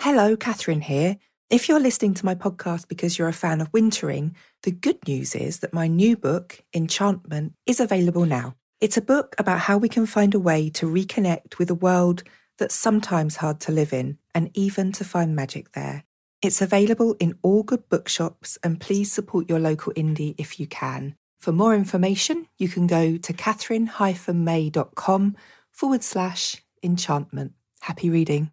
Hello, Katherine here. If you're listening to my podcast because you're a fan of wintering, the good news is that my new book, Enchantment, is available now. It's a book about how we can find a way to reconnect with a world that's sometimes hard to live in and even to find magic there. It's available in all good bookshops and please support your local indie if you can. For more information, you can go to katherine-may.com forward slash enchantment. Happy reading.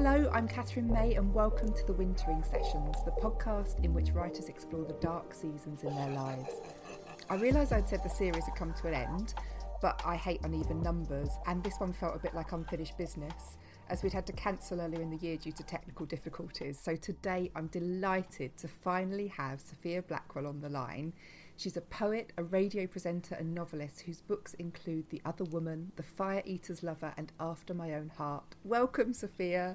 Hello, I'm Katherine May, and welcome to the Wintering Sessions, the podcast in which writers explore the dark seasons in their lives. I realised I'd said the series had come to an end, but I hate uneven numbers, and this one felt a bit like unfinished business, as we'd had to cancel earlier in the year due to technical difficulties. So today I'm delighted to finally have Sophia Blackwell on the line. She's a poet, a radio presenter, and novelist whose books include The Other Woman, The Fire Eater's Lover, and After My Own Heart. Welcome, Sophia.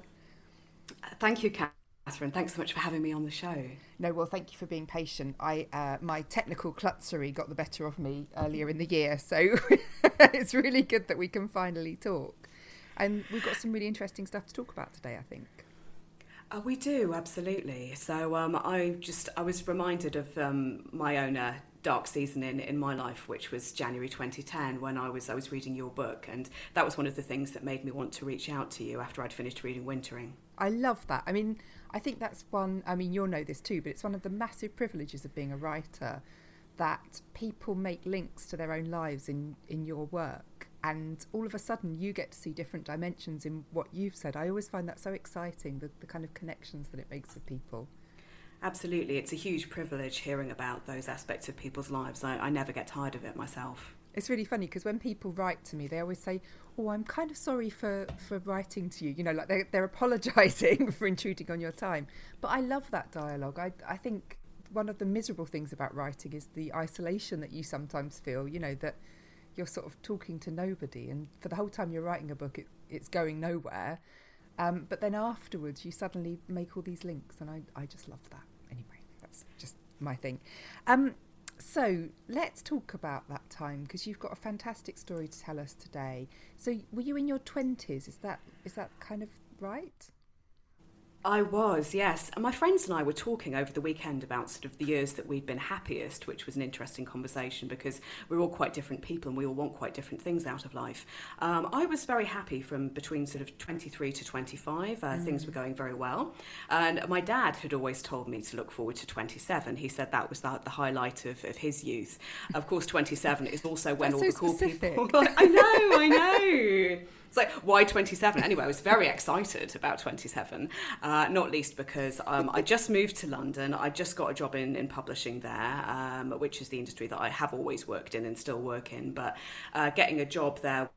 Thank you, Katherine. Thanks so much for having me on the show. No, well, thank you for being patient. I uh, my technical klutzery got the better of me earlier in the year, so it's really good that we can finally talk. And we've got some really interesting stuff to talk about today, I think. Uh, we do absolutely. So um, I just I was reminded of um, my own uh, dark season in, in my life, which was January 2010, when I was I was reading your book, and that was one of the things that made me want to reach out to you after I'd finished reading Wintering. I love that. I mean, I think that's one. I mean, you'll know this too, but it's one of the massive privileges of being a writer that people make links to their own lives in in your work and all of a sudden you get to see different dimensions in what you've said i always find that so exciting the, the kind of connections that it makes with people Absolutely. It's a huge privilege hearing about those aspects of people's lives. I, I never get tired of it myself. It's really funny because when people write to me, they always say, "Oh, I'm kind of sorry for for writing to you." You know, like they're, they're apologising for intruding on your time. But I love that dialogue. I I think one of the miserable things about writing is the isolation that you sometimes feel. You know that you're sort of talking to nobody, and for the whole time you're writing a book, it, it's going nowhere. Um, but then afterwards, you suddenly make all these links, and I I just love that Anyway, that's just my thing. Um, so let's talk about that time because you've got a fantastic story to tell us today. So were you in your twenties? Is that is that kind of right? I was, yes. And my friends and I were talking over the weekend about sort of the years that we'd been happiest, which was an interesting conversation because we're all quite different people and we all want quite different things out of life. Um, I was very happy from between sort of 23 to 25. Uh, mm. Things were going very well. And my dad had always told me to look forward to 27. He said that was the, the highlight of, of his youth. Of course, 27 is also when all so the cool specific. people. I know, I know. It's like, why 27? Anyway, I was very excited about 27, uh, not least because um, I just moved to London. I just got a job in, in publishing there, um, which is the industry that I have always worked in and still work in. But uh, getting a job there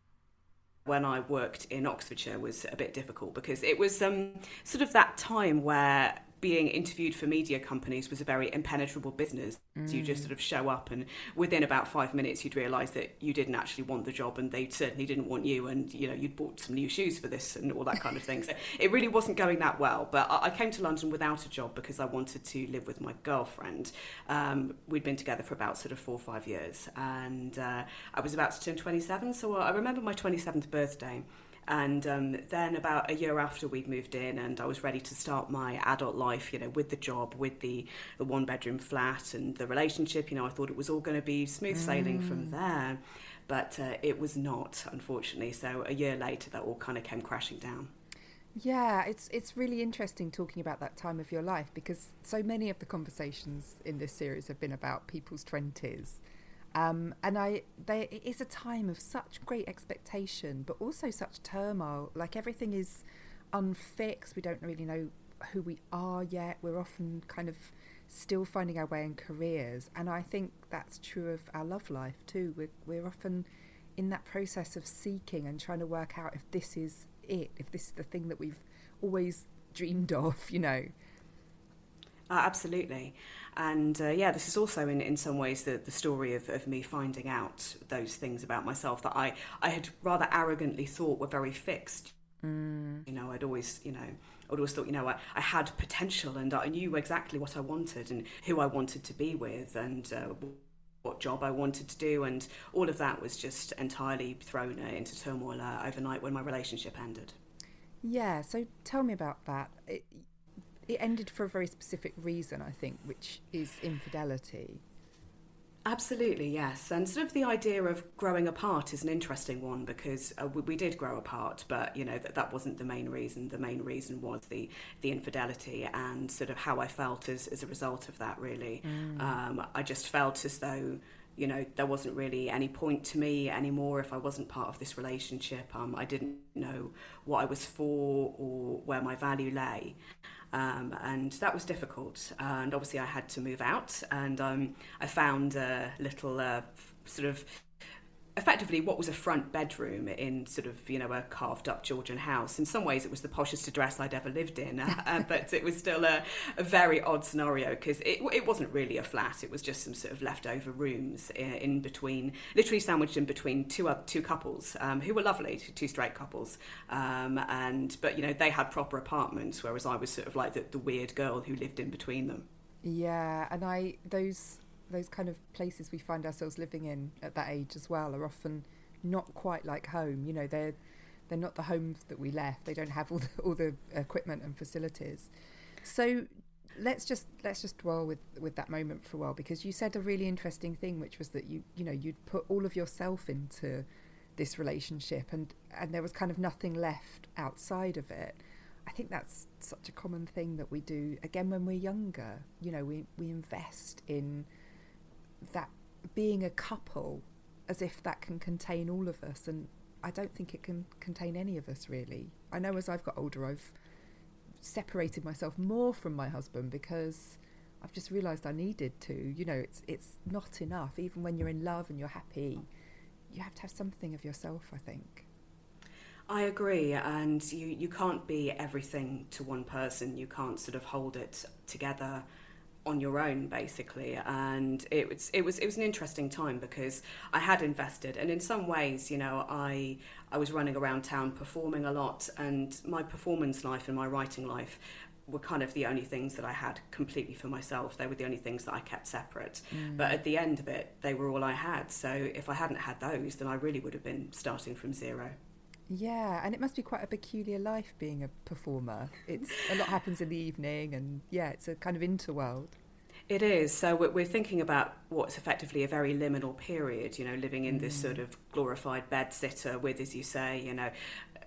when I worked in Oxfordshire was a bit difficult because it was um, sort of that time where being interviewed for media companies was a very impenetrable business. Mm. So you just sort of show up, and within about five minutes, you'd realise that you didn't actually want the job, and they certainly didn't want you, and you know you'd bought some new shoes for this and all that kind of thing. So it really wasn't going that well. But I came to London without a job because I wanted to live with my girlfriend. Um, we'd been together for about sort of four or five years, and uh, I was about to turn 27. So I remember my 27th birthday. And um, then about a year after we'd moved in, and I was ready to start my adult life, you know, with the job, with the, the one bedroom flat and the relationship, you know, I thought it was all going to be smooth sailing mm. from there. But uh, it was not, unfortunately. So a year later, that all kind of came crashing down. Yeah, it's it's really interesting talking about that time of your life because so many of the conversations in this series have been about people's twenties um, and I, they, it is a time of such great expectation, but also such turmoil. Like everything is unfixed. We don't really know who we are yet. We're often kind of still finding our way in careers, and I think that's true of our love life too. We're we're often in that process of seeking and trying to work out if this is it, if this is the thing that we've always dreamed of. You know. Uh, absolutely. And uh, yeah, this is also in, in some ways the, the story of, of me finding out those things about myself that I, I had rather arrogantly thought were very fixed. Mm. You know, I'd always, you know, I'd always thought, you know, I, I had potential and I knew exactly what I wanted and who I wanted to be with and uh, what job I wanted to do. And all of that was just entirely thrown uh, into turmoil uh, overnight when my relationship ended. Yeah, so tell me about that. It, it ended for a very specific reason, I think, which is infidelity. Absolutely, yes. And sort of the idea of growing apart is an interesting one because uh, we, we, did grow apart, but you know that that wasn't the main reason. The main reason was the the infidelity and sort of how I felt as as a result of that. Really, mm. um, I just felt as though you know there wasn't really any point to me anymore if I wasn't part of this relationship. Um, I didn't know what I was for or where my value lay. Um, and that was difficult. And obviously, I had to move out, and um, I found a little uh, sort of effectively what was a front bedroom in sort of you know a carved up Georgian house. In some ways, it was the poshest address I'd ever lived in, uh, but it was still a, a very odd scenario because it, it wasn't really a flat. It was just some sort of leftover rooms in, in between, literally sandwiched in between two uh, two couples um, who were lovely, two straight couples, um, and but you know they had proper apartments, whereas I was sort of like the, the weird girl who lived in between them. Yeah, and I those those kind of places we find ourselves living in at that age as well are often not quite like home. You know, they're they're not the homes that we left. They don't have all the all the equipment and facilities. So let's just let's just dwell with with that moment for a while because you said a really interesting thing, which was that you you know you'd put all of yourself into this relationship and and there was kind of nothing left outside of it. I think that's such a common thing that we do again when we're younger. You know, we we invest in that being a couple as if that can contain all of us and I don't think it can contain any of us really. I know as I've got older I've separated myself more from my husband because I've just realized I needed to. You know, it's it's not enough even when you're in love and you're happy. You have to have something of yourself, I think. I agree, and you, you can't be everything to one person. You can't sort of hold it together on your own basically and it was it was it was an interesting time because I had invested and in some ways you know I I was running around town performing a lot and my performance life and my writing life were kind of the only things that I had completely for myself. They were the only things that I kept separate. Mm. But at the end of it, they were all I had. So if I hadn't had those, then I really would have been starting from zero. Yeah, and it must be quite a peculiar life being a performer. It's a lot happens in the evening, and yeah, it's a kind of interworld. It is. So we're thinking about what's effectively a very liminal period. You know, living in this sort mm. of glorified bed sitter with, as you say, you know,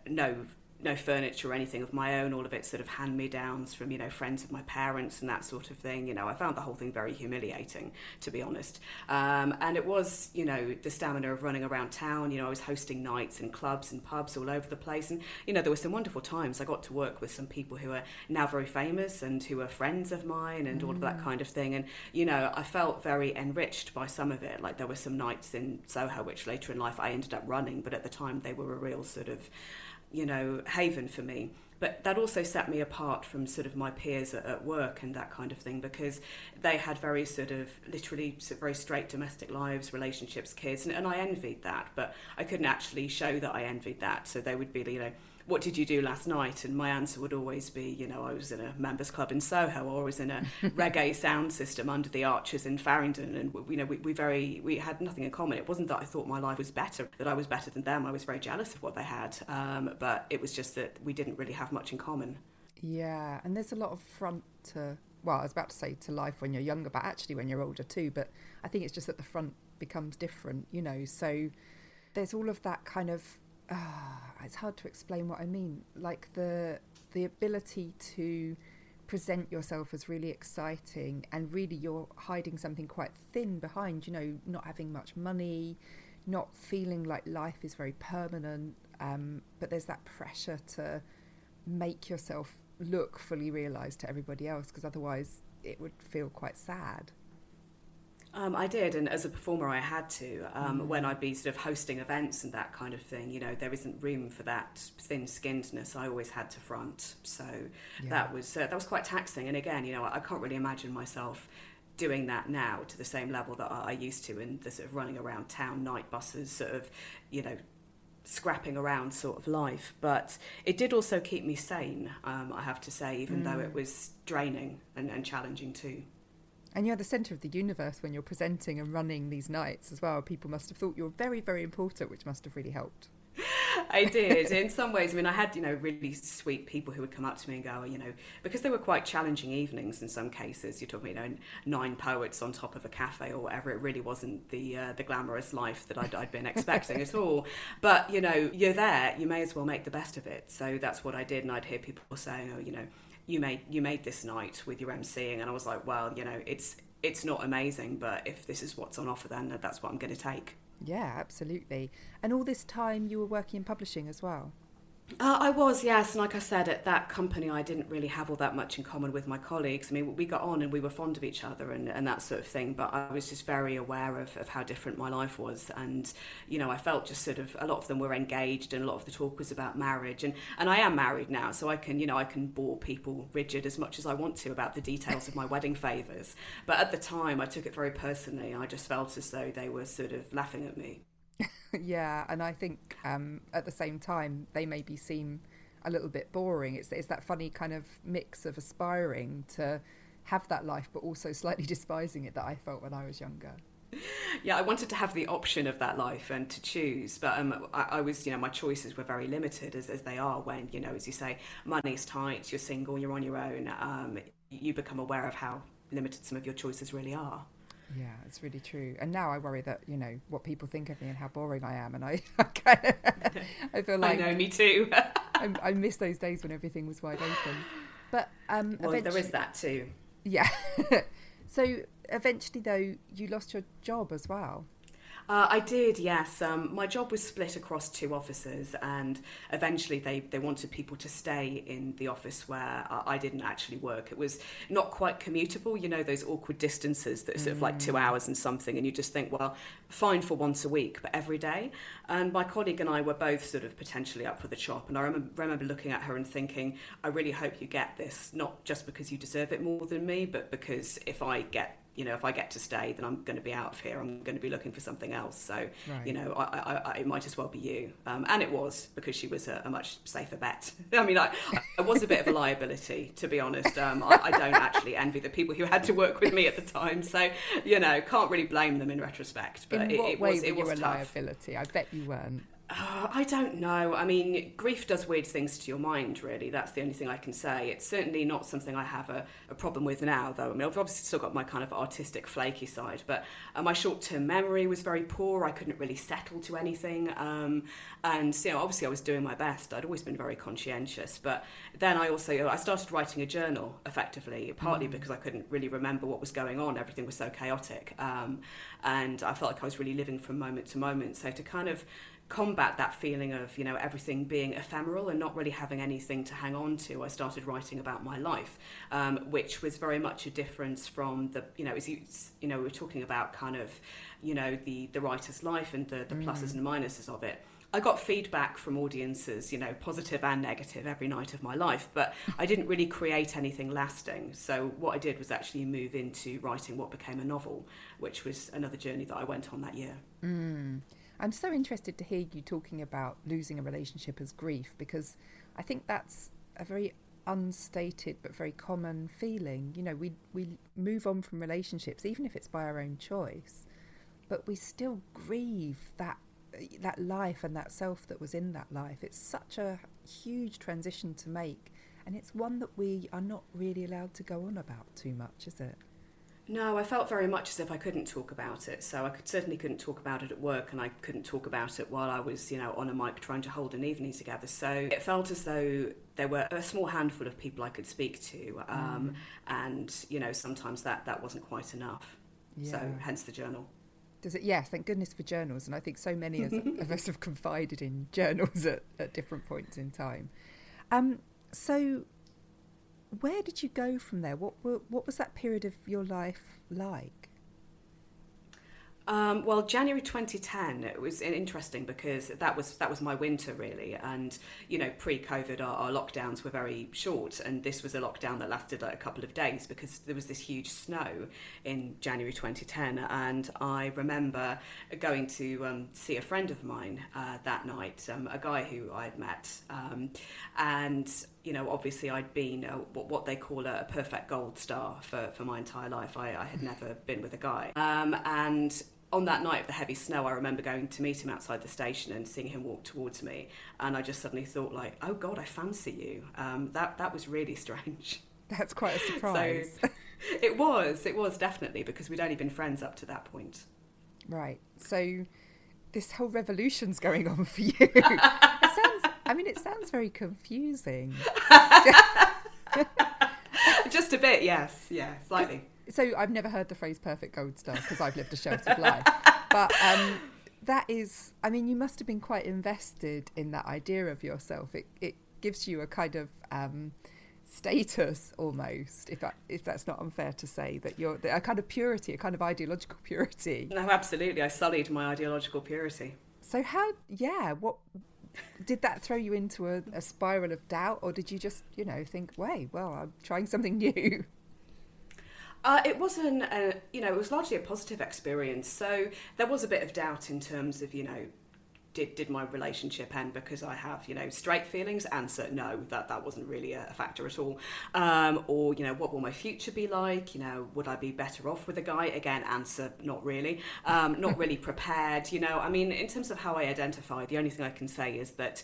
no no furniture or anything of my own, all of it sort of hand me downs from, you know, friends of my parents and that sort of thing. You know, I found the whole thing very humiliating, to be honest. Um, and it was, you know, the stamina of running around town. You know, I was hosting nights and clubs and pubs all over the place. And, you know, there were some wonderful times. I got to work with some people who are now very famous and who are friends of mine and mm. all of that mm. kind of thing. And, you know, I felt very enriched by some of it. Like there were some nights in Soho, which later in life I ended up running, but at the time they were a real sort of you know, haven for me. But that also set me apart from sort of my peers at, at work and that kind of thing because they had very sort of literally very straight domestic lives, relationships, kids, and, and I envied that. But I couldn't actually show that I envied that. So they would be, you know, what did you do last night? And my answer would always be, you know, I was in a members club in Soho or I was in a reggae sound system under the arches in Farringdon. And, you know, we, we very, we had nothing in common. It wasn't that I thought my life was better, that I was better than them. I was very jealous of what they had. Um, but it was just that we didn't really have much in common. Yeah. And there's a lot of front to, well, I was about to say to life when you're younger, but actually when you're older too. But I think it's just that the front becomes different, you know. So there's all of that kind of uh, it's hard to explain what I mean. Like the the ability to present yourself as really exciting and really you're hiding something quite thin behind, you know, not having much money, not feeling like life is very permanent, um, but there's that pressure to make yourself look fully realized to everybody else because otherwise it would feel quite sad. Um, I did, and as a performer, I had to. Um, mm. When I'd be sort of hosting events and that kind of thing, you know, there isn't room for that thin-skinnedness. I always had to front, so yeah. that was uh, that was quite taxing. And again, you know, I, I can't really imagine myself doing that now to the same level that I, I used to in the sort of running around town night buses, sort of, you know, scrapping around sort of life. But it did also keep me sane, um, I have to say, even mm. though it was draining and, and challenging too. And you're the centre of the universe when you're presenting and running these nights as well. People must have thought you were very, very important, which must have really helped. I did. In some ways, I mean, I had, you know, really sweet people who would come up to me and go, you know, because they were quite challenging evenings in some cases. You're talking, you know, nine poets on top of a cafe or whatever. It really wasn't the uh, the glamorous life that I'd, I'd been expecting at all. But, you know, you're there, you may as well make the best of it. So that's what I did. And I'd hear people saying, oh, you know, you made you made this night with your emceeing, and I was like, well, you know, it's it's not amazing, but if this is what's on offer, then that's what I'm going to take. Yeah, absolutely. And all this time you were working in publishing as well. Uh, I was, yes. And like I said, at that company, I didn't really have all that much in common with my colleagues. I mean, we got on and we were fond of each other and, and that sort of thing. But I was just very aware of, of how different my life was. And, you know, I felt just sort of a lot of them were engaged and a lot of the talk was about marriage. And, and I am married now, so I can, you know, I can bore people rigid as much as I want to about the details of my wedding favours. But at the time, I took it very personally. I just felt as though they were sort of laughing at me. Yeah, and I think um, at the same time they maybe seem a little bit boring. It's it's that funny kind of mix of aspiring to have that life, but also slightly despising it that I felt when I was younger. Yeah, I wanted to have the option of that life and to choose, but um, I, I, was, you know, my choices were very limited as, as they are when, you know, as you say, money's tight, you're single, you're on your own. Um, you become aware of how limited some of your choices really are. Yeah, it's really true. And now I worry that you know what people think of me and how boring I am, and I, I kind of, I feel like I know me too. I, I, miss those days when everything was wide open. But um, well, there is that too. Yeah. so eventually, though, you lost your job as well. Uh, I did, yes. Um, my job was split across two offices, and eventually they, they wanted people to stay in the office where I, I didn't actually work. It was not quite commutable, you know, those awkward distances that are sort of like two mm. hours and something, and you just think, well, fine for once a week, but every day. And my colleague and I were both sort of potentially up for the chop, and I remember, remember looking at her and thinking, I really hope you get this, not just because you deserve it more than me, but because if I get you know, if I get to stay, then I'm going to be out of here. I'm going to be looking for something else. So, right. you know, I, I, I, it might as well be you. Um, and it was because she was a, a much safer bet. I mean, I, I, was a bit of a liability, to be honest. Um, I, I, don't actually envy the people who had to work with me at the time. So, you know, can't really blame them in retrospect. But in it, what it way was, were it was you a tough. liability? I bet you weren't. Uh, I don't know. I mean, grief does weird things to your mind, really. That's the only thing I can say. It's certainly not something I have a, a problem with now, though. I mean, I've obviously still got my kind of artistic, flaky side, but uh, my short term memory was very poor. I couldn't really settle to anything. Um, and, you know, obviously I was doing my best. I'd always been very conscientious. But then I also, I started writing a journal, effectively, partly mm. because I couldn't really remember what was going on. Everything was so chaotic. Um, and I felt like I was really living from moment to moment. So to kind of combat that feeling of you know everything being ephemeral and not really having anything to hang on to i started writing about my life um, which was very much a difference from the you know as you, you know we are talking about kind of you know the the writer's life and the, the mm. pluses and minuses of it I got feedback from audiences, you know, positive and negative every night of my life, but I didn't really create anything lasting. So what I did was actually move into writing what became a novel, which was another journey that I went on that year. Mm. I'm so interested to hear you talking about losing a relationship as grief because I think that's a very unstated but very common feeling. You know, we we move on from relationships even if it's by our own choice, but we still grieve that that life and that self that was in that life. It's such a huge transition to make and it's one that we are not really allowed to go on about too much, is it? No, I felt very much as if I couldn't talk about it. So I could, certainly couldn't talk about it at work, and I couldn't talk about it while I was, you know, on a mic trying to hold an evening together. So it felt as though there were a small handful of people I could speak to, um, mm. and you know, sometimes that that wasn't quite enough. Yeah. So hence the journal. Does it? Yes, thank goodness for journals, and I think so many of us have confided in journals at, at different points in time. Um, so where did you go from there? What were, what was that period of your life like? Um, well, January 2010 it was interesting because that was that was my winter really, and you know pre-COVID our, our, lockdowns were very short, and this was a lockdown that lasted like a couple of days because there was this huge snow in January 2010, and I remember going to um, see a friend of mine uh, that night, um, a guy who I had met, um, and you know, obviously I'd been a, what they call a, perfect gold star for, for my entire life. I, I had never been with a guy. Um, and on that night of the heavy snow, I remember going to meet him outside the station and seeing him walk towards me. And I just suddenly thought, like, oh God, I fancy you. Um, that, that was really strange. That's quite a surprise. So, it was, it was definitely, because we'd only been friends up to that point. Right. So this whole revolution's going on for you. I mean, it sounds very confusing. Just a bit, yes. Yeah, slightly so I've never heard the phrase perfect gold star because I've lived a sheltered life. But um, that is, I mean, you must have been quite invested in that idea of yourself. It, it gives you a kind of um, status almost, if that, if that's not unfair to say, that you're a kind of purity, a kind of ideological purity. No, absolutely. I sullied my ideological purity. So how, yeah, what did that throw you into a, a spiral of doubt, or did you just, you know, think, "Wait, well, I'm trying something new"? Uh, it wasn't, a, you know, it was largely a positive experience. So there was a bit of doubt in terms of, you know, did did my relationship end because I have you know straight feelings? Answer no, that that wasn't really a, factor at all. Um, or you know what will my future be like? You know would I be better off with a guy? Again, answer not really. Um, not really prepared. You know I mean in terms of how I identify, the only thing I can say is that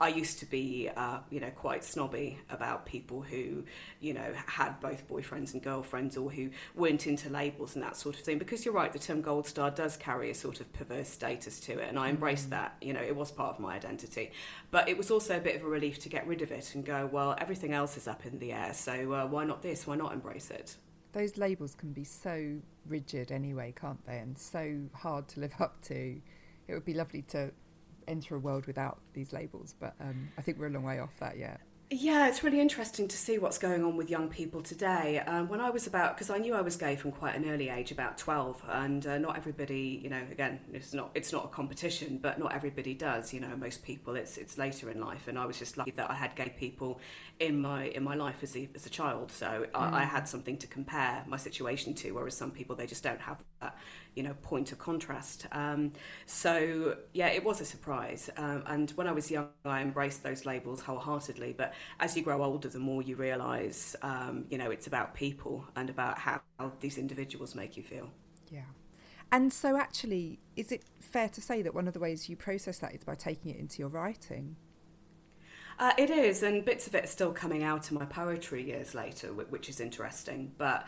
I used to be, uh, you know, quite snobby about people who, you know, had both boyfriends and girlfriends or who weren't into labels and that sort of thing. Because you're right, the term gold star does carry a sort of perverse status to it, and I embraced mm. that. You know, it was part of my identity, but it was also a bit of a relief to get rid of it and go, well, everything else is up in the air, so uh, why not this? Why not embrace it? Those labels can be so rigid anyway, can't they? And so hard to live up to. It would be lovely to enter a world without these labels. But um, I think we're a long way off that yet. Yeah, it's really interesting to see what's going on with young people today. Um, when I was about, because I knew I was gay from quite an early age, about twelve, and uh, not everybody, you know, again, it's not it's not a competition, but not everybody does. You know, most people, it's it's later in life, and I was just lucky that I had gay people in my in my life as a, as a child, so mm. I, I had something to compare my situation to. Whereas some people, they just don't have that you know point of contrast. Um, so yeah, it was a surprise. Um, and when I was young, I embraced those labels wholeheartedly. But as you grow older, the more you realise, um, you know, it's about people and about how these individuals make you feel. Yeah. And so, actually, is it fair to say that one of the ways you process that is by taking it into your writing? Uh, it is, and bits of it are still coming out in my poetry years later, which is interesting. But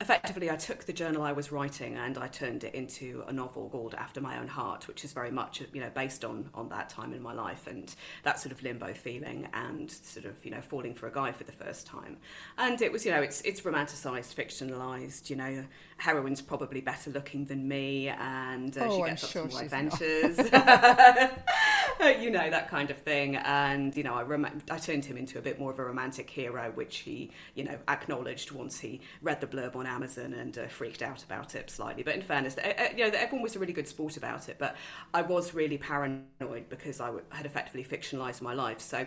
effectively, I took the journal I was writing and I turned it into a novel called After My Own Heart, which is very much you know based on on that time in my life and that sort of limbo feeling and sort of you know falling for a guy for the first time. And it was you know it's it's romanticized, fictionalized. You know, heroine's probably better looking than me, and uh, oh, she gets up sure some she's adventures. you know that kind of thing. And you know, I rom- I turned him into a bit more of a romantic hero, which he you know acknowledged once he read the blurb on Amazon and uh, freaked out about it slightly. But in fairness, you know, everyone was a really good sport about it. But I was really paranoid because I w- had effectively fictionalized my life. So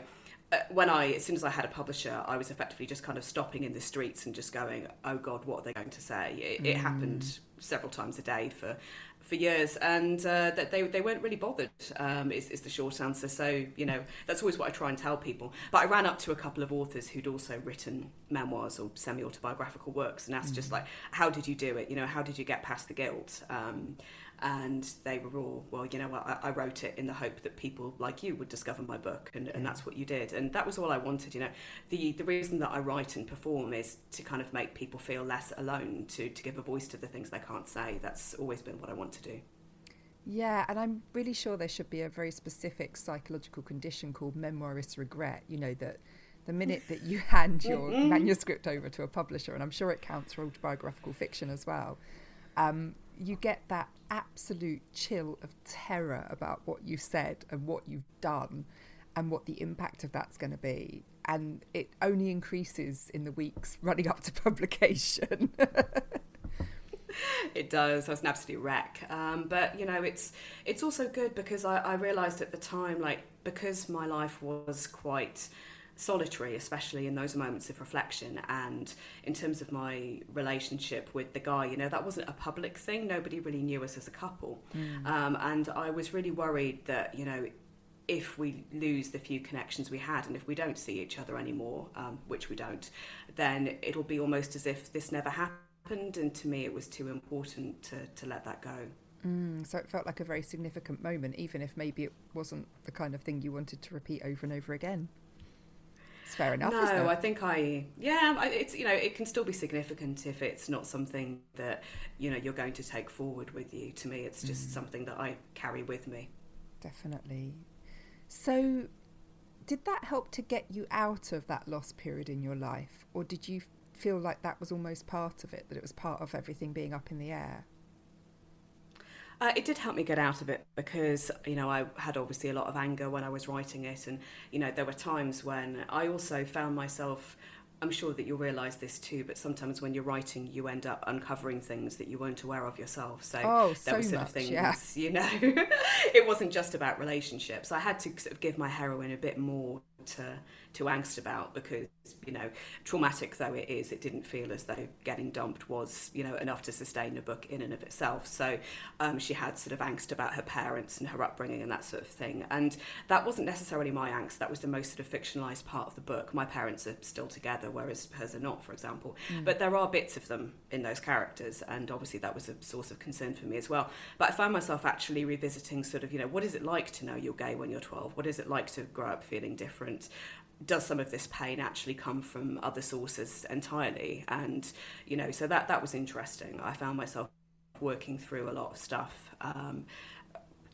uh, when I, as soon as I had a publisher, I was effectively just kind of stopping in the streets and just going, "Oh God, what are they going to say?" It, mm. it happened several times a day for for years, and uh, that they they weren't really bothered. Um, is, is the short answer. So you know that's always what I try and tell people. But I ran up to a couple of authors who'd also written memoirs or semi autobiographical works and asked mm. just like, "How did you do it? You know, how did you get past the guilt?" Um, and they were all well you know I, I, wrote it in the hope that people like you would discover my book and, and that's what you did. And that was all i wanted you know. The the reason that i write and perform is to kind of make people feel less alone to to give a voice to the things they can't say. That's always been what i want to do. Yeah, and I'm really sure there should be a very specific psychological condition called memoirist regret. You know, that the minute that you hand your manuscript over to a publisher, and I'm sure it counts for autobiographical fiction as well, um, you get that absolute chill of terror about what you said and what you've done and what the impact of that's going to be. And it only increases in the weeks running up to publication. it does. I was an absolute wreck. Um, but you know, it's it's also good because I, I realised at the time, like because my life was quite solitary, especially in those moments of reflection. And in terms of my relationship with the guy, you know, that wasn't a public thing. Nobody really knew us as a couple. Mm. Um, and I was really worried that, you know, if we lose the few connections we had and if we don't see each other anymore, um, which we don't, then it'll be almost as if this never happened. And to me, it was too important to, to let that go. Mm, so it felt like a very significant moment, even if maybe it wasn't the kind of thing you wanted to repeat over and over again. It's fair enough. No, I think I yeah, it's you know it can still be significant if it's not something that you know you're going to take forward with you. To me, it's just mm. something that I carry with me. Definitely. So, did that help to get you out of that lost period in your life, or did you feel like that was almost part of it? That it was part of everything being up in the air? Uh, it did help me get out of it because you know I had obviously a lot of anger when I was writing it, and you know there were times when I also found myself. I'm sure that you'll realise this too, but sometimes when you're writing, you end up uncovering things that you weren't aware of yourself. So oh, there so were sort much, of things, yeah. you know, it wasn't just about relationships. I had to sort of give my heroine a bit more to to angst about because you know traumatic though it is it didn't feel as though getting dumped was you know enough to sustain a book in and of itself. So um, she had sort of angst about her parents and her upbringing and that sort of thing. And that wasn't necessarily my angst. That was the most sort of fictionalized part of the book. My parents are still together whereas hers are not for example. Mm. but there are bits of them in those characters and obviously that was a source of concern for me as well. But I found myself actually revisiting sort of you know what is it like to know you're gay when you're 12 what is it like to grow up feeling different does some of this pain actually come from other sources entirely? And you know, so that that was interesting. I found myself working through a lot of stuff um,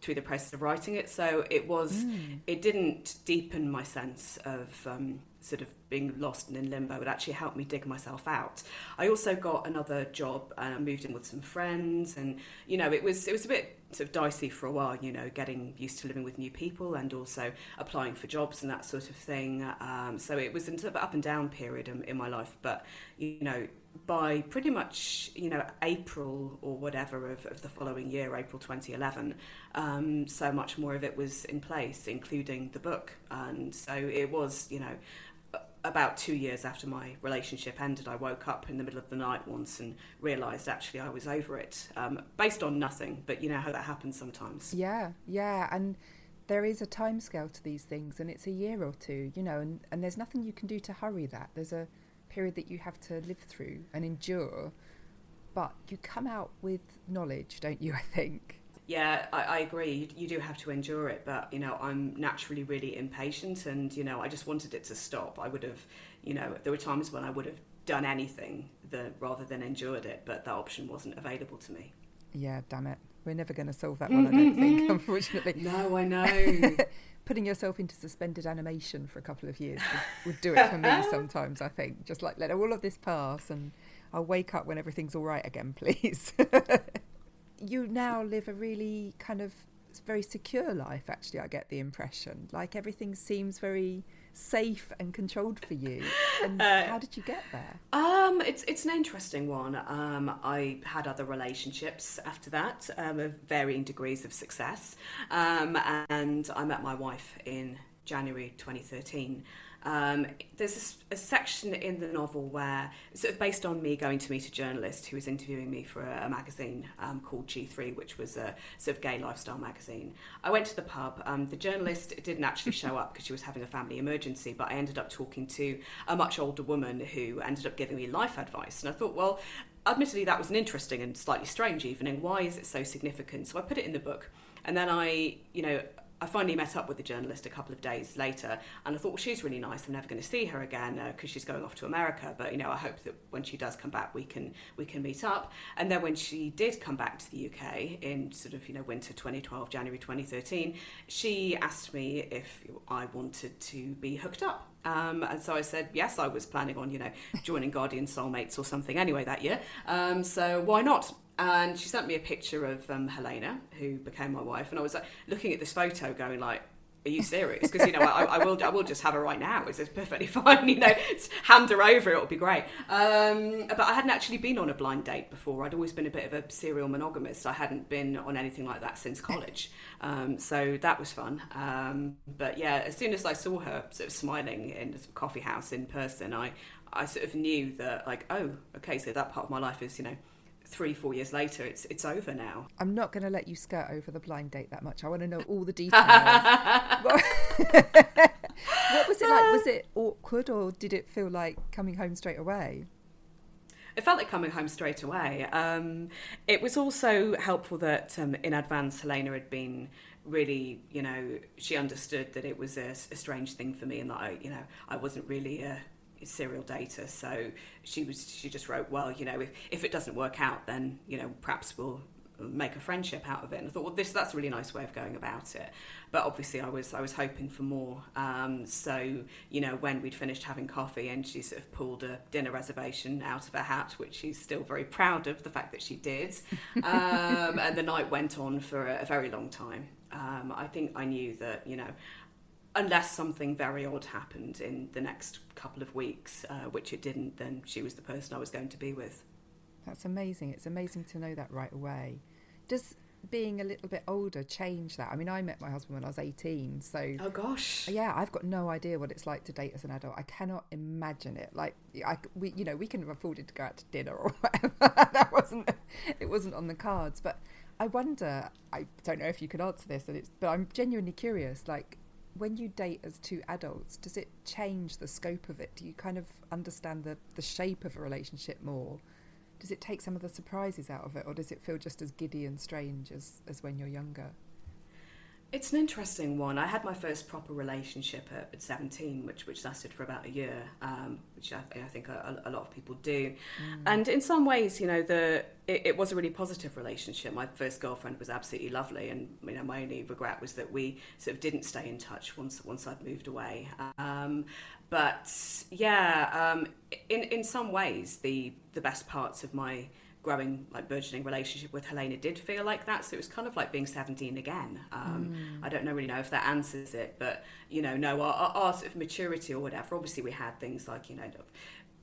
through the process of writing it. So it was, mm. it didn't deepen my sense of um, sort of being lost and in limbo. It actually helped me dig myself out. I also got another job and I moved in with some friends, and you know, it was it was a bit sort of dicey for a while. You know, getting used to living with new people and also applying for jobs and that sort of thing. Um, so it was a sort of up and down period in, in my life, but you know by pretty much you know April or whatever of, of the following year, April 2011, um, so much more of it was in place, including the book, and so it was you know about two years after my relationship ended, I woke up in the middle of the night once and realised actually I was over it, um, based on nothing. But you know how that happens sometimes. Yeah, yeah, and there is a time scale to these things, and it's a year or two, you know, and, and there's nothing you can do to hurry that. There's a period that you have to live through and endure. but you come out with knowledge, don't you? I think. Yeah, I, I agree. You, you, do have to endure it, but you know, I'm naturally really impatient, and you know, I just wanted it to stop. I would have, you know, there were times when I would have done anything that, rather than endured it, but that option wasn't available to me. Yeah, damn it. We're never going to solve that one, I don't mm-hmm, think, mm-hmm. unfortunately. No, I know. Putting yourself into suspended animation for a couple of years would, would do it for me sometimes, I think. Just like let all of this pass and I'll wake up when everything's all right again, please. You now live a really kind of very secure life, actually, I get the impression. Like everything seems very safe and controlled for you. And uh, how did you get there? Um, it's it's an interesting one. Um, I had other relationships after that um, of varying degrees of success, um, and I met my wife in January 2013. Um, there's a, a, section in the novel where sort of based on me going to meet a journalist who was interviewing me for a, a magazine um, called G3, which was a sort of gay lifestyle magazine. I went to the pub. Um, the journalist didn't actually show up because she was having a family emergency, but I ended up talking to a much older woman who ended up giving me life advice. And I thought, well, admittedly, that was an interesting and slightly strange evening. Why is it so significant? So I put it in the book. And then I, you know, I finally met up with the journalist a couple of days later, and I thought, well, she's really nice. I'm never going to see her again because uh, she's going off to America. But you know, I hope that when she does come back, we can we can meet up. And then when she did come back to the UK in sort of you know winter 2012, January 2013, she asked me if I wanted to be hooked up. Um, and so I said, yes, I was planning on, you know, joining Guardian Soulmates or something anyway that year. Um, so why not? And she sent me a picture of um, Helena, who became my wife, and I was like looking at this photo, going like, "Are you serious?" Because you know, I, I, will, I will just have her right now. It's perfectly fine. You know, hand her over; it'll be great. Um, but I hadn't actually been on a blind date before. I'd always been a bit of a serial monogamist. I hadn't been on anything like that since college, um, so that was fun. Um, but yeah, as soon as I saw her sort of smiling in the coffee house in person, I, I sort of knew that, like, oh, okay, so that part of my life is, you know three, four years later, it's it's over now. I'm not going to let you skirt over the blind date that much. I want to know all the details. what was it like? Was it awkward, or did it feel like coming home straight away? It felt like coming home straight away. Um, it was also helpful that um, in advance Helena had been really, you know, she understood that it was a, a strange thing for me and that I, you know, I wasn't really a serial data. So she was she just wrote, well, you know, if, if it doesn't work out, then you know perhaps we'll make a friendship out of it. And I thought, well, this that's a really nice way of going about it. But obviously, I was I was hoping for more. Um, so you know, when we'd finished having coffee, and she sort of pulled a dinner reservation out of her hat, which she's still very proud of the fact that she did. Um, and the night went on for a, a very long time. Um, I think I knew that you know unless something very odd happened in the next couple of weeks, uh, which it didn't, then she was the person I was going to be with. That's amazing. It's amazing to know that right away. Does being a little bit older change that? I mean, I met my husband when I was 18, so. Oh, gosh. Yeah, I've got no idea what it's like to date as an adult. I cannot imagine it. Like, I, we, you know, we can have afforded to go out to dinner or whatever. that wasn't, it wasn't on the cards. But I wonder, I don't know if you could answer this, but I'm genuinely curious, like, when you date as two adults, does it change the scope of it? Do you kind of understand the, the shape of a relationship more? Does it take some of the surprises out of it, or does it feel just as giddy and strange as, as when you're younger? It's an interesting one. I had my first proper relationship at, at 17, which which lasted for about a year, um, which I, I think a, a, lot of people do. Mm. And in some ways, you know, the it, it, was a really positive relationship. My first girlfriend was absolutely lovely, and you know, my only regret was that we sort of didn't stay in touch once once I'd moved away. Um, but yeah, um, in in some ways, the the best parts of my growing like burgeoning relationship with Helena did feel like that. So it was kind of like being 17 again. Um, mm. I don't know really know if that answers it but you know no our, our, our, sort of maturity or whatever obviously we had things like you know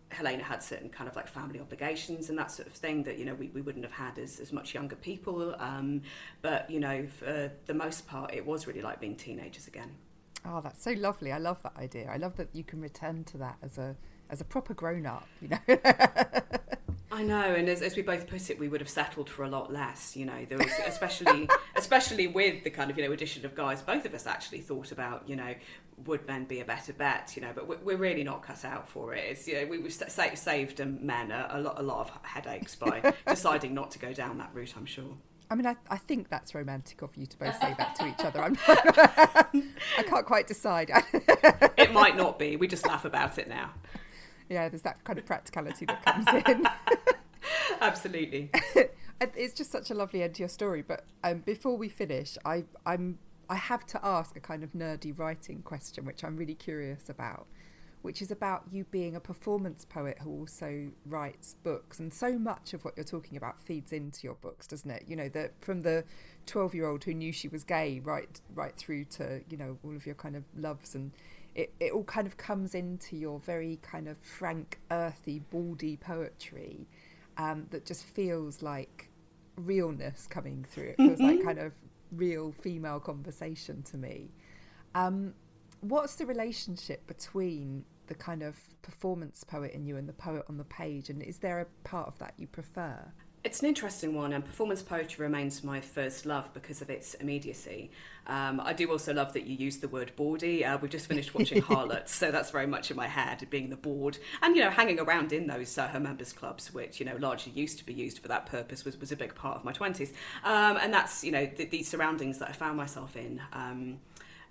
Helena had certain kind of like family obligations and that sort of thing that you know we, we wouldn't have had as, as much younger people. Um, but you know for the most part it was really like being teenagers again. Oh that's so lovely. I love that idea. I love that you can return to that as a as a proper grown up you know I know, and as, as we both put it, we would have settled for a lot less. You know, there was especially especially with the kind of you know addition of guys. Both of us actually thought about you know would men be a better bet? You know, but we're really not cut out for it. It's you know we, we've saved men a, a lot a lot of headaches by deciding not to go down that route. I'm sure. I mean, I, I think that's romantic of you to both say that to each other. I'm, I can't quite decide. it might not be. We just laugh about it now. Yeah, there's that kind of practicality that comes in. Absolutely. it's just such a lovely end to your story. But um, before we finish, I, I'm I have to ask a kind of nerdy writing question, which I'm really curious about which is about you being a performance poet who also writes books. And so much of what you're talking about feeds into your books, doesn't it? You know, that from the 12 year old who knew she was gay right right through to, you know, all of your kind of loves and it, it all kind of comes into your very kind of frank, earthy, baldy poetry um, that just feels like realness coming through. It feels like mm-hmm. kind of real female conversation to me. Um, what's the relationship between the kind of performance poet in you and the poet on the page? And is there a part of that you prefer? It's an interesting one, and performance poetry remains my first love because of its immediacy. Um, I do also love that you use the word bawdy. Uh, we've just finished watching Harlots, so that's very much in my head, being the bawd, and you know, hanging around in those uh, her members clubs, which you know largely used to be used for that purpose, was was a big part of my twenties, um, and that's you know the, these surroundings that I found myself in. Um,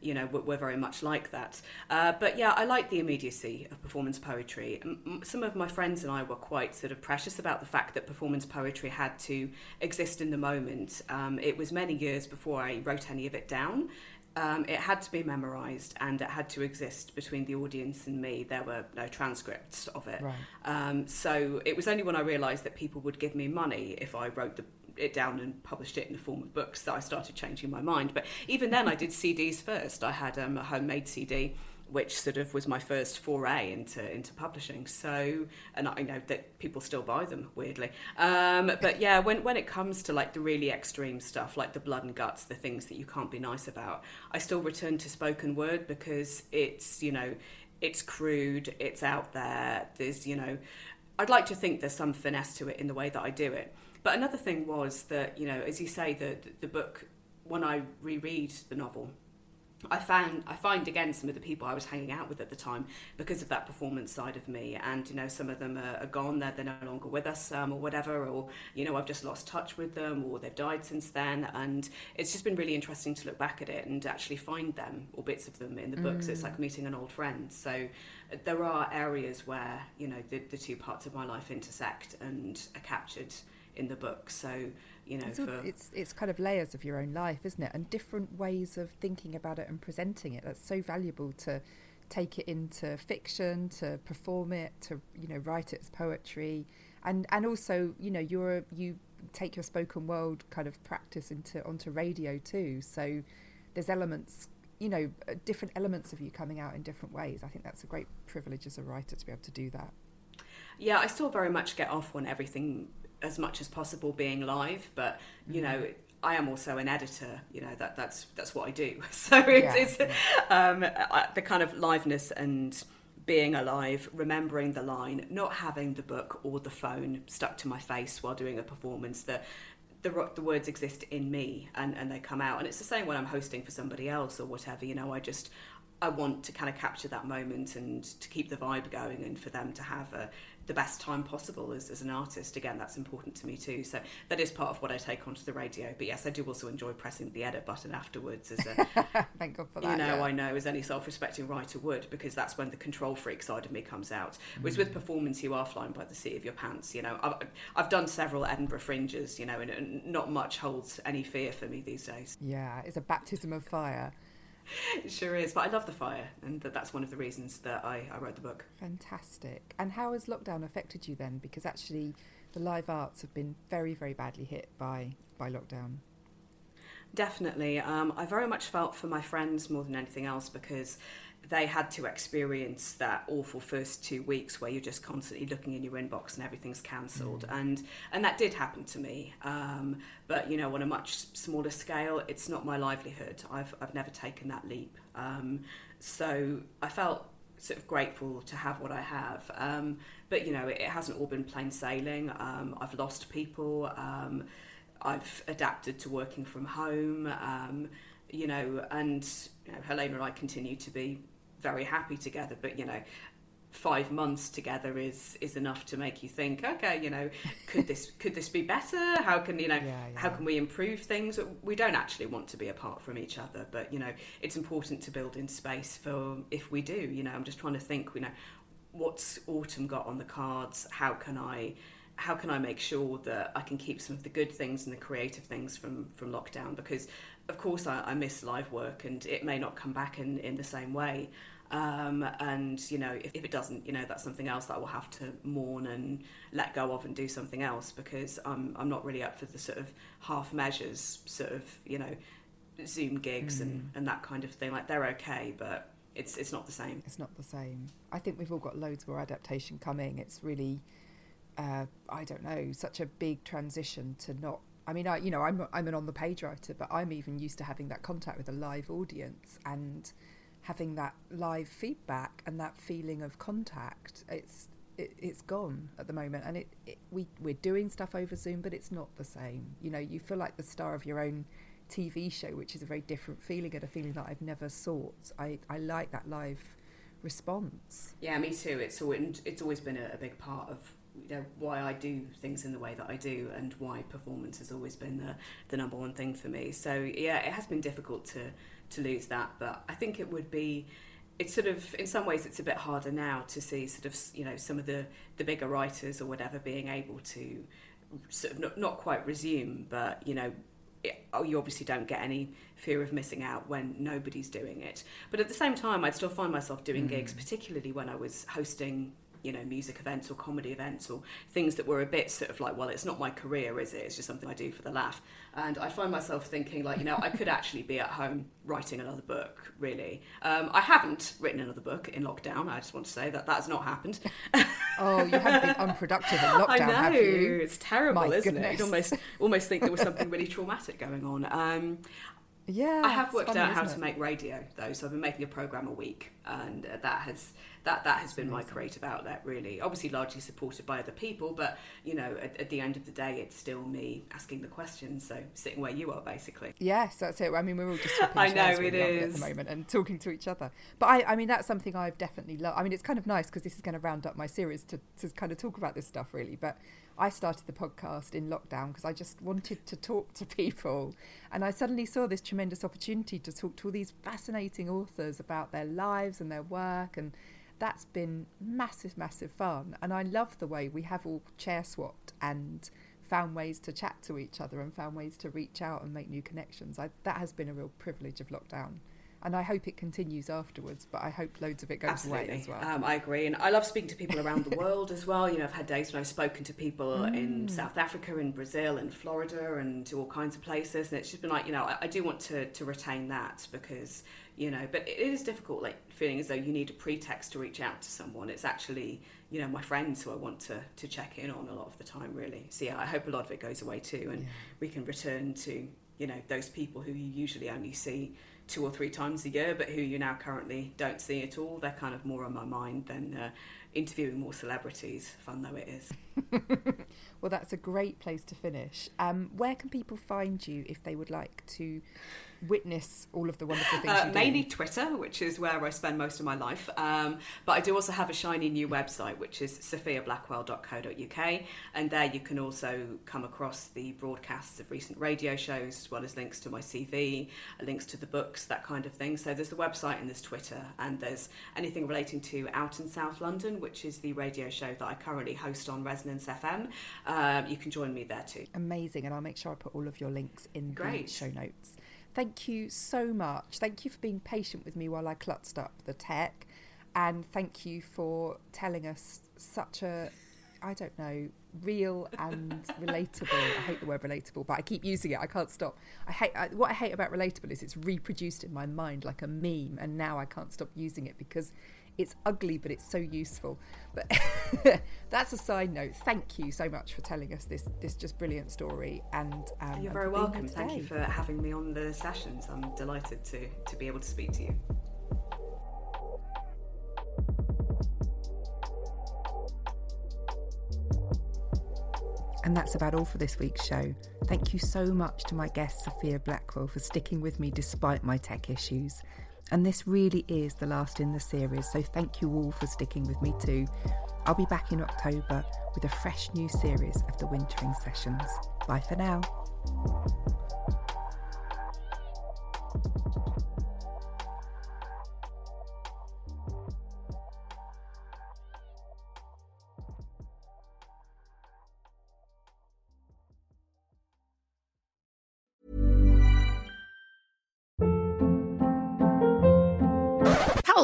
you know, we're, very much like that. Uh, but yeah, I like the immediacy of performance poetry. M- some of my friends and I were quite sort of precious about the fact that performance poetry had to exist in the moment. Um, it was many years before I wrote any of it down. Um, it had to be memorized and it had to exist between the audience and me. There were no transcripts of it. Right. Um, so it was only when I realized that people would give me money if I wrote the it down and published it in the form of books that I started changing my mind. But even then, I did CDs first. I had um, a homemade CD, which sort of was my first foray into into publishing. So, and I know that people still buy them weirdly. Um, but yeah, when when it comes to like the really extreme stuff, like the blood and guts, the things that you can't be nice about, I still return to spoken word because it's you know it's crude, it's out there. There's you know. I'd like to think there's some finesse to it in the way that I do it. But another thing was that, you know, as you say, the, the book, when I reread the novel, I found I find again some of the people I was hanging out with at the time because of that performance side of me, and you know some of them are, are gone; they're, they're no longer with us, um, or whatever, or you know I've just lost touch with them, or they've died since then, and it's just been really interesting to look back at it and actually find them or bits of them in the books. Mm. It's like meeting an old friend. So uh, there are areas where you know the, the two parts of my life intersect and are captured in the book. So you know, it's, for... it's it's kind of layers of your own life, isn't it? And different ways of thinking about it and presenting it. That's so valuable to take it into fiction, to perform it, to you know, write it as poetry, and and also you know, you're you take your spoken word kind of practice into onto radio too. So there's elements you know uh, different elements of you coming out in different ways i think that's a great privilege as a writer to be able to do that yeah i still very much get off on everything as much as possible being live, but you mm-hmm. know, I am also an editor. You know that that's that's what I do. So it's, yeah. it's um, the kind of liveness and being alive, remembering the line, not having the book or the phone stuck to my face while doing a performance. That the, the words exist in me and, and they come out. And it's the same when I'm hosting for somebody else or whatever. You know, I just I want to kind of capture that moment and to keep the vibe going and for them to have a, the best time possible as, as an artist. Again, that's important to me too. So that is part of what I take onto the radio. But yes, I do also enjoy pressing the edit button afterwards. As a, Thank God for that. You know, yeah. I know as any self-respecting writer would, because that's when the control freak side of me comes out. Whereas mm. with performance, you are flying by the seat of your pants. You know, I've, I've done several Edinburgh fringes. You know, and, and not much holds any fear for me these days. Yeah, it's a baptism of fire it sure is. But I love the fire, and that's one of the reasons that I, I wrote the book. Fantastic. And how has lockdown affected you then? Because actually, the live arts have been very, very badly hit by by lockdown. Definitely. Um, I very much felt for my friends more than anything else because they had to experience that awful first two weeks where you're just constantly looking in your inbox and everything's cancelled mm. and and that did happen to me um, but you know on a much smaller scale it's not my livelihood I've, I've never taken that leap um, so I felt sort of grateful to have what I have. Um, but you know, it, it, hasn't all been plain sailing. Um, I've lost people. Um, I've adapted to working from home. Um, you know, and you know, Helena and I continue to be very happy together. But you know, five months together is is enough to make you think okay you know could this could this be better? How can you know yeah, yeah. how can we improve things? We don't actually want to be apart from each other but you know it's important to build in space for if we do you know. I'm just trying to think you know what's autumn got on the cards? How can i how can i make sure that i can keep some of the good things and the creative things from from lockdown? Because of course I, I miss live work and it may not come back in in the same way um, and you know, if, if, it doesn't, you know, that's something else that I will have to mourn and let go of and do something else because I'm I'm not really up for the sort of half measures, sort of you know, Zoom gigs mm. and, and that kind of thing. Like they're okay, but it's it's not the same. It's not the same. I think we've all got loads more adaptation coming. It's really, uh, I don't know, such a big transition to not. I mean, I you know, I'm I'm an on the page writer, but I'm even used to having that contact with a live audience and having that live feedback and that feeling of contact it's it, it's gone at the moment. And it, it, we we're doing stuff over zoom but it's not the same. You know you feel like the star of your own tv show which is a very different feeling and a feeling that i've never sought. I i like that live response. Yeah me too. It's always it's always been a, a big part of you know why I do things in the way that I do and why performance has always been the, the number one thing for me. So yeah, it has been difficult to to lose that. But I think it would be it's sort of in some ways it's a bit harder now to see sort of you know some of the the bigger writers or whatever being able to sort of not, not quite resume but you know it, oh, you obviously don't get any fear of missing out when nobody's doing it but at the same time I'd still find myself doing mm. gigs particularly when I was hosting you know music events or comedy events or things that were a bit sort of like well it's not my career is it? It's just something I do for the laugh. And I find myself thinking like you know I could actually be at home writing another book really. Um, I haven't written another book in lockdown I just want to say that that's not happened. Oh you haven't been unproductive in lockdown I know have you? it's terrible my isn't goodness. it you almost almost think there was something really traumatic going on. Um, yeah, I have worked funny, out how to make radio though, so I've been making a program a week, and uh, that has that that has been my creative outlet really. Obviously largely supported by other people but you know at, at, the end of the day it's still me asking the questions so sitting where you are basically. Yes that's it. I mean we're all just i know it is at the moment and talking to each other. But i i mean that's something i've definitely loved i mean it's kind of nice because this is going to round up my series to, to kind of talk about this stuff really but I started the podcast in lockdown because I just wanted to talk to people. And I suddenly saw this tremendous opportunity to talk to all these fascinating authors about their lives and their work and that's been massive, massive fun. And I love the way we have all chair swapped and found ways to chat to each other and found ways to reach out and make new connections. I, that has been a real privilege of lockdown and I hope it continues afterwards. But I hope loads of it goes Absolutely. away as well. Um, I agree, and I love speaking to people around the world as well. You know, I've had days when I've spoken to people mm. in South Africa, in Brazil, in Florida, and to all kinds of places, and it's just been like, you know, I, I do want to to retain that because you know, but it is difficult, like feeling as though you need a pretext to reach out to someone. It's actually you know my friends who I want to to check in on a lot of the time, really. So yeah, I hope a lot of it goes away too, and yeah. we can return to you know those people who you usually only see two or three times a year, but who you now currently don't see at all. They're kind of more on my mind than uh, interviewing more celebrities, fun though it is. well, that's a great place to finish. Um, where can people find you if they would like to witness all of the wonderful things uh, Mainly Twitter, which is where I spend most of my life. Um, but I do also have a shiny new website, which is sophiablackwell.co.uk. And there you can also come across the broadcasts of recent radio shows, as well as links to my CV, links to the books, that kind of thing. So there's the website and there's Twitter. And there's anything relating to Out in South London, which is the radio show that I currently host on Resonance FM. Um, you can join me there too. Amazing. And I'll make sure I put all of your links in Great. the show notes. Thank you so much. Thank you for being patient with me while I clutched up the tech. And thank you for telling us such a, I don't know, real and relatable. I hate the word relatable, but I keep using it. I can't stop. I hate I, what I hate about relatable is it's reproduced in my mind like a meme, and now I can't stop using it because it's ugly, but it's so useful. But that's a side note. Thank you so much for telling us this this just brilliant story. And um, you're very and welcome. Thank you for having me on the sessions. I'm delighted to to be able to speak to you. And that's about all for this week's show. Thank you so much to my guest, Sophia Blackwell, for sticking with me despite my tech issues. And this really is the last in the series, so thank you all for sticking with me too. I'll be back in October with a fresh new series of the Wintering Sessions. Bye for now.